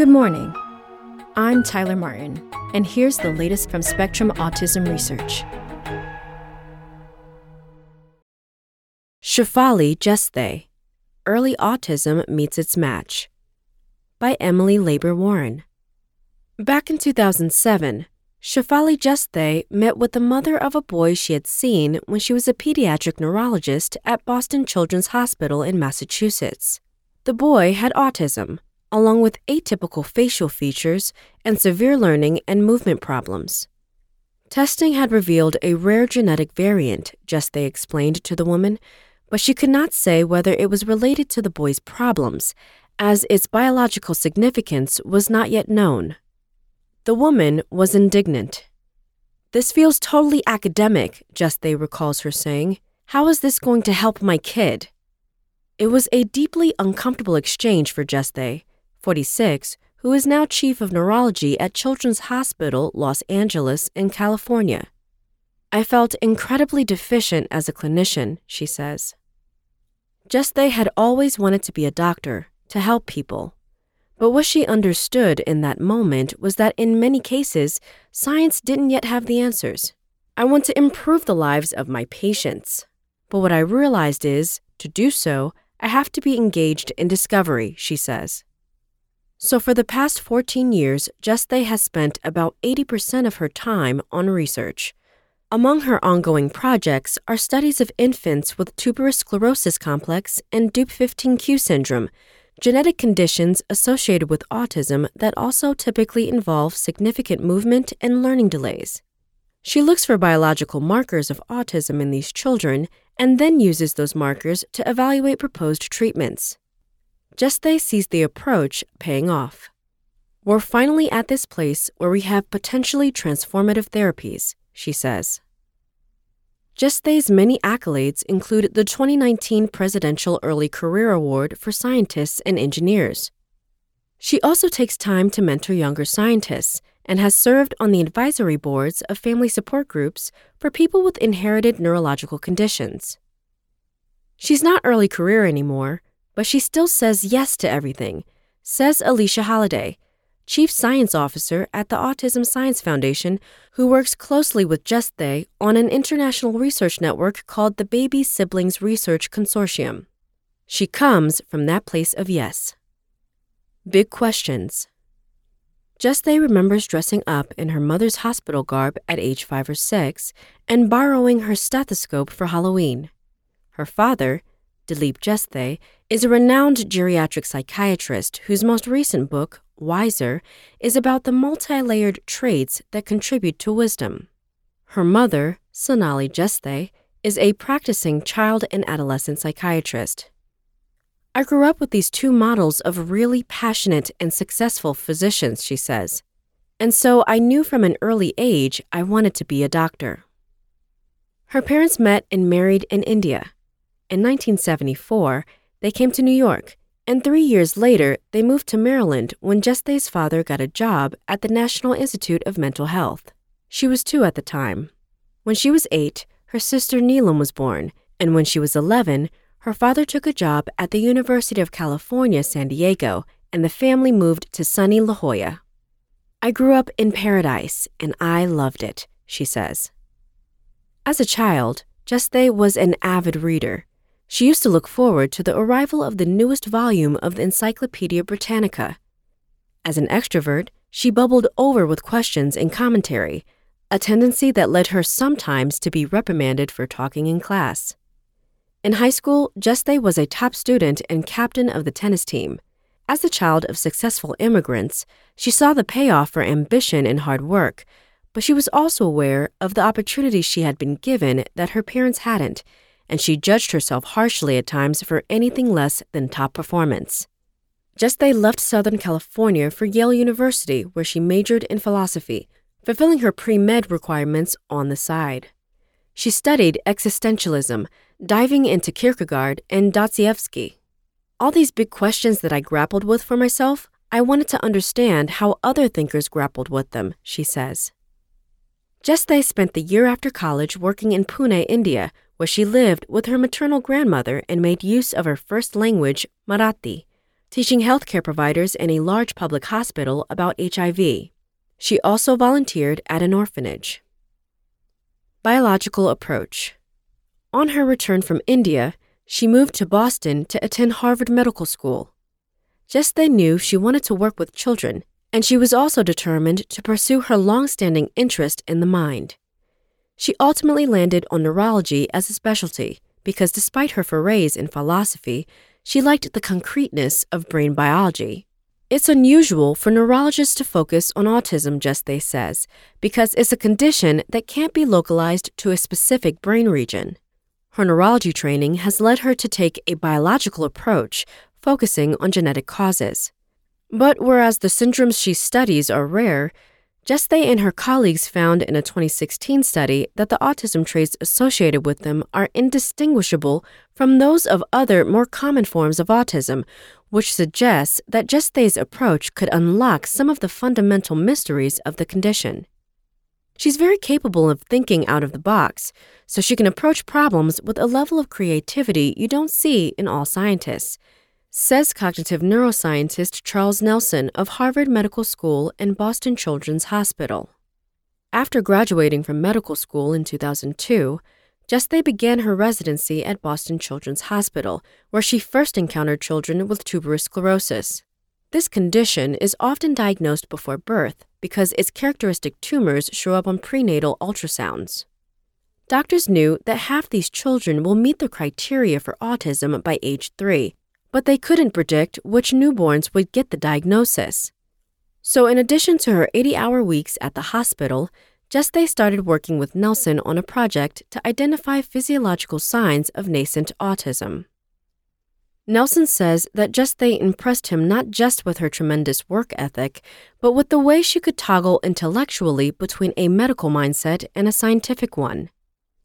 Good morning. I'm Tyler Martin, and here's the latest from Spectrum Autism Research. Shafali Jeste Early Autism Meets Its Match by Emily Laber-Warren. Back in 2007, Shafali Jeste met with the mother of a boy she had seen when she was a pediatric neurologist at Boston Children's Hospital in Massachusetts. The boy had autism, along with atypical facial features and severe learning and movement problems. Testing had revealed a rare genetic variant, Jeste explained to the woman, but she could not say whether it was related to the boy's problems, as its biological significance was not yet known. The woman was indignant. This feels totally academic, Jeste recalls her saying. How is this going to help my kid? It was a deeply uncomfortable exchange for Jeste, 46, who is now chief of neurology at Children's Hospital Los Angeles in California. I felt incredibly deficient as a clinician, she says. Jeste had always wanted to be a doctor, to help people. But what she understood in that moment was that in many cases, science didn't yet have the answers. I want to improve the lives of my patients. But what I realized is, to do so, I have to be engaged in discovery, she says. So, for the past 14 years, Jeste has spent about 80% of her time on research. Among her ongoing projects are studies of infants with tuberous sclerosis complex and Dup15q syndrome, genetic conditions associated with autism that also typically involve significant movement and learning delays. She looks for biological markers of autism in these children and then uses those markers to evaluate proposed treatments. Jeste sees the approach paying off. We're finally at this place where we have potentially transformative therapies, she says. Jeste's many accolades include the 2019 Presidential Early Career Award for Scientists and Engineers. She also takes time to mentor younger scientists and has served on the advisory boards of family support groups for people with inherited neurological conditions. She's not early career anymore, but she still says yes to everything, says Alycia Halladay, Chief Science Officer at the Autism Science Foundation, who works closely with Jeste on an international research network called the Baby Siblings Research Consortium. She comes from that place of yes. Big questions. Jeste remembers dressing up in her mother's hospital garb at age five or six and borrowing her stethoscope for Halloween. Her father, Dilip Jeste, is a renowned geriatric psychiatrist whose most recent book, Wiser, is about the multi layered traits that contribute to wisdom. Her mother, Sonali Jeste, is a practicing child and adolescent psychiatrist. I grew up with these two models of really passionate and successful physicians, she says, and so I knew from an early age I wanted to be a doctor. Her parents met and married in India. In 1974, they came to New York and three years later, they moved to Maryland when Jeste's father got a job at the National Institute of Mental Health. She was two at the time. When she was eight, her sister Neelam was born, and when she was 11, her father took a job at the University of California, San Diego, and the family moved to sunny La Jolla. I grew up in paradise, and I loved it, she says. As a child, Jeste was an avid reader. She used to look forward to the arrival of the newest volume of the Encyclopedia Britannica. As an extrovert, she bubbled over with questions and commentary, a tendency that led her sometimes to be reprimanded for talking in class. In high school, Jeste was a top student and captain of the tennis team. As the child of successful immigrants, she saw the payoff for ambition and hard work, but she was also aware of the opportunities she had been given that her parents hadn't and she judged herself harshly at times for anything less than top performance. Jeste left Southern California for Yale University, where she majored in philosophy, fulfilling her pre med requirements on the side. She studied existentialism, diving into Kierkegaard and Dostoevsky. All these big questions that I grappled with for myself, I wanted to understand how other thinkers grappled with them, she says. Jeste spent the year after college working in Pune, India, where she lived with her maternal grandmother and made use of her first language, Marathi, teaching healthcare providers in a large public hospital about HIV. She also volunteered at an orphanage. Biological approach. On her return from India, she moved to Boston to attend Harvard Medical School. Jeste then knew she wanted to work with children, and she was also determined to pursue her long-standing interest in the mind. She ultimately landed on neurology as a specialty because despite her forays in philosophy, she liked the concreteness of brain biology. It's unusual for neurologists to focus on autism, Jeste says, because it's a condition that can't be localized to a specific brain region. Her neurology training has led her to take a biological approach, focusing on genetic causes. But whereas the syndromes she studies are rare, Jeste and her colleagues found in a 2016 study that the autism traits associated with them are indistinguishable from those of other more common forms of autism, which suggests that Jeste's approach could unlock some of the fundamental mysteries of the condition. She's very capable of thinking out of the box, so she can approach problems with a level of creativity you don't see in all scientists says cognitive neuroscientist Charles Nelson of Harvard Medical School and Boston Children's Hospital. After graduating from medical school in 2002, Jeste began her residency at Boston Children's Hospital, where she first encountered children with tuberous sclerosis. This condition is often diagnosed before birth because its characteristic tumors show up on prenatal ultrasounds. Doctors knew that half these children will meet the criteria for autism by age three, but they couldn't predict which newborns would get the diagnosis. So, in addition to her 80 hour weeks at the hospital, Jeste started working with Nelson on a project to identify physiological signs of nascent autism. Nelson says that Jeste impressed him not just with her tremendous work ethic, but with the way she could toggle intellectually between a medical mindset and a scientific one.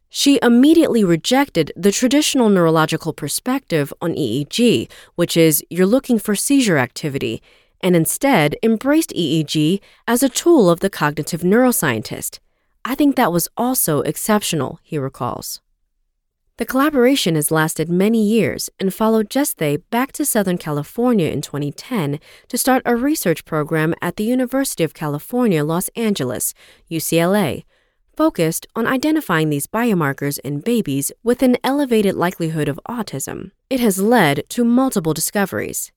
She immediately rejected the traditional neurological perspective on EEG, which is you're looking for seizure activity, and instead embraced EEG as a tool of the cognitive neuroscientist. I think that was also exceptional, he recalls. The collaboration has lasted many years and followed Jeste back to Southern California in 2010 to start a research program at the University of California, Los Angeles, UCLA, focused on identifying these biomarkers in babies with an elevated likelihood of autism. It has led to multiple discoveries.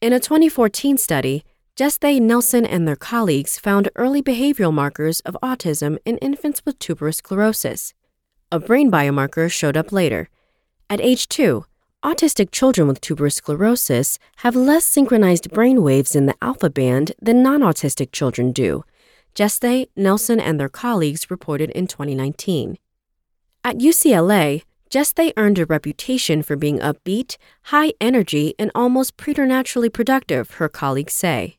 In a 2014 study, Jeste Nelson and their colleagues found early behavioral markers of autism in infants with tuberous sclerosis. A brain biomarker showed up later. At age 2, autistic children with tuberous sclerosis have less synchronized brain waves in the alpha band than non autistic children do Jeste, Nelson, and their colleagues reported in 2019. At UCLA, Jeste earned a reputation for being upbeat, high energy, and almost preternaturally productive, her colleagues say.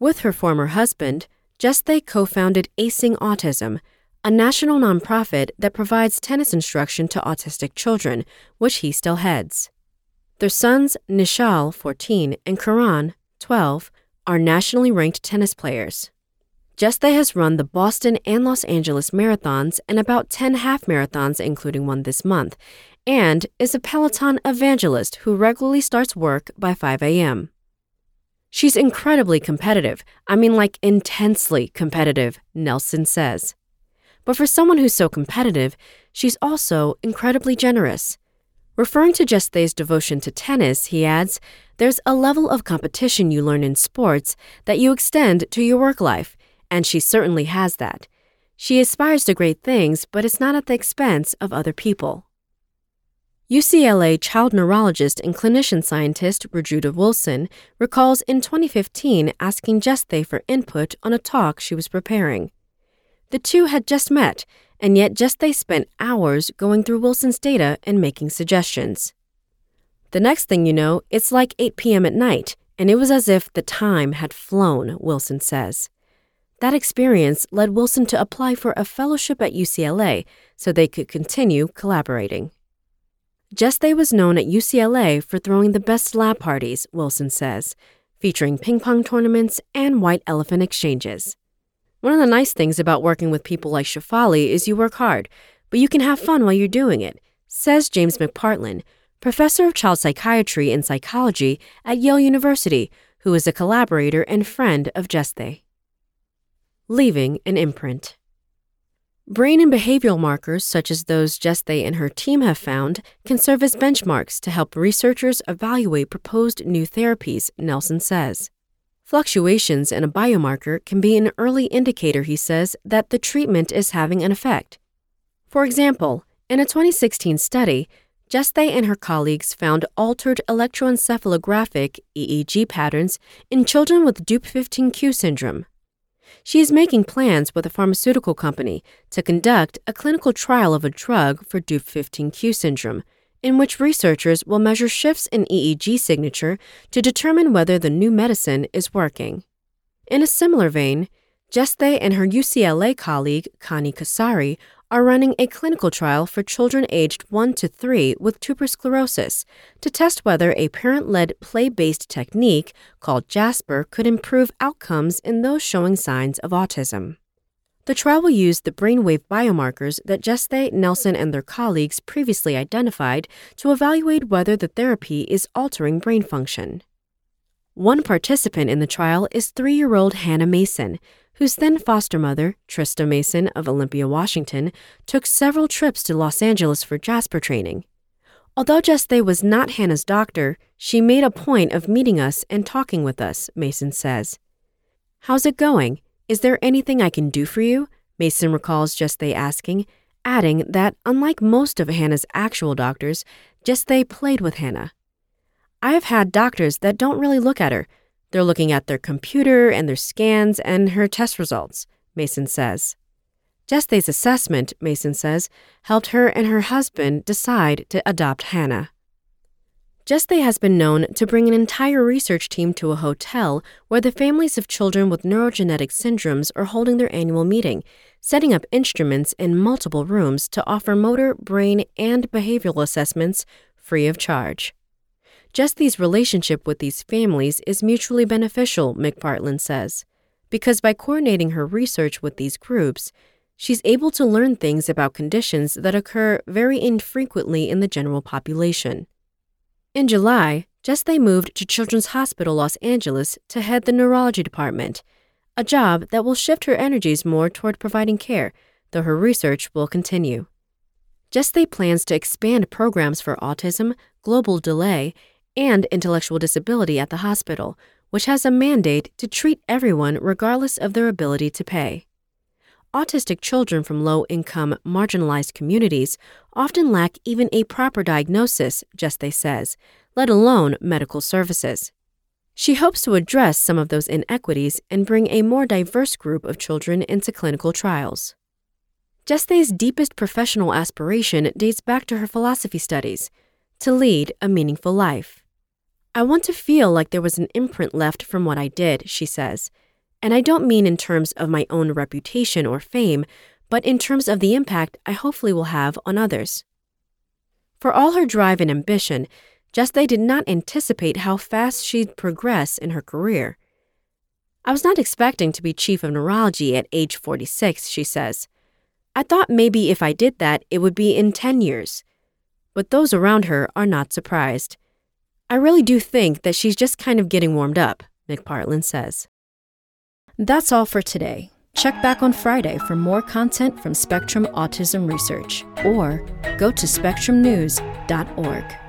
With her former husband, Jeste co founded Acing Autism, a national nonprofit that provides tennis instruction to autistic children, which he still heads. Their sons, Nishal, 14, and Karan, 12, are nationally ranked tennis players. Jeste has run the Boston and Los Angeles marathons and about 10 half marathons, including one this month, and is a Peloton evangelist who regularly starts work by 5 a.m. She's incredibly competitive. I mean, like intensely competitive, Nelson says. But for someone who's so competitive, she's also incredibly generous. Referring to Jeste's devotion to tennis, he adds, there's a level of competition you learn in sports that you extend to your work life and she certainly has that. She aspires to great things, but it's not at the expense of other people. UCLA child neurologist and clinician scientist Rujuta Wilson recalls in 2015 asking Jeste for input on a talk she was preparing. The two had just met, and yet Jeste spent hours going through Wilson's data and making suggestions. The next thing you know, it's like 8 p.m. at night, and it was as if the time had flown, Wilson says. That experience led Wilson to apply for a fellowship at UCLA so they could continue collaborating. Jeste was known at UCLA for throwing the best lab parties, Wilson says, featuring ping pong tournaments and white elephant exchanges. One of the nice things about working with people like Shafali is you work hard, but you can have fun while you're doing it, says James McPartland, professor of child psychiatry and psychology at Yale University, who is a collaborator and friend of Jeste. Leaving an imprint. Brain and behavioral markers, such as those Jeste and her team have found, can serve as benchmarks to help researchers evaluate proposed new therapies, Nelson says. Fluctuations in a biomarker can be an early indicator, he says, that the treatment is having an effect. For example, in a 2016 study, Jeste and her colleagues found altered electroencephalographic EEG patterns in children with Dup15q syndrome. She is making plans with a pharmaceutical company to conduct a clinical trial of a drug for Dup15q syndrome, in which researchers will measure shifts in EEG signature to determine whether the new medicine is working. In a similar vein, Jeste and her UCLA colleague, Connie Kasari, are running a clinical trial for children aged 1 to 3 with tuberous sclerosis to test whether a parent led play based technique called Jasper could improve outcomes in those showing signs of autism. The trial will use the brainwave biomarkers that Jeste, Nelson, and their colleagues previously identified to evaluate whether the therapy is altering brain function. One participant in the trial is three year old Hannah Mason, whose then foster mother, Trista Mason of Olympia, Washington, took several trips to Los Angeles for Jasper training. Although Jeste was not Hannah's doctor, she made a point of meeting us and talking with us, Mason says. How's it going? Is there anything I can do for you? Mason recalls Jeste asking, adding that unlike most of Hannah's actual doctors, Jeste played with Hannah. I have had doctors that don't really look at her, they're looking at their computer and their scans and her test results, Mason says. Jeste's assessment, Mason says, helped her and her husband decide to adopt Hannah. Jeste has been known to bring an entire research team to a hotel where the families of children with neurogenetic syndromes are holding their annual meeting, setting up instruments in multiple rooms to offer motor, brain, and behavioral assessments free of charge. Jeste's relationship with these families is mutually beneficial, McPartland says, because by coordinating her research with these groups, she's able to learn things about conditions that occur very infrequently in the general population. In July, Jeste moved to Children's Hospital Los Angeles to head the neurology department, a job that will shift her energies more toward providing care, though her research will continue. Jeste plans to expand programs for autism, global delay, and intellectual disability at the hospital, which has a mandate to treat everyone regardless of their ability to pay. Autistic children from low income, marginalized communities often lack even a proper diagnosis, Jeste says, let alone medical services. She hopes to address some of those inequities and bring a more diverse group of children into clinical trials. Jeste's deepest professional aspiration dates back to her philosophy studies to lead a meaningful life. I want to feel like there was an imprint left from what I did, she says. And I don't mean in terms of my own reputation or fame, but in terms of the impact I hopefully will have on others. For all her drive and ambition, Jeste did not anticipate how fast she'd progress in her career. I was not expecting to be chief of neurology at age 46, she says. I thought maybe if I did that, it would be in 10 years. But those around her are not surprised. I really do think that she's just kind of getting warmed up, McPartland says. That's all for today. Check back on Friday for more content from Spectrum Autism Research or go to spectrumnews.org.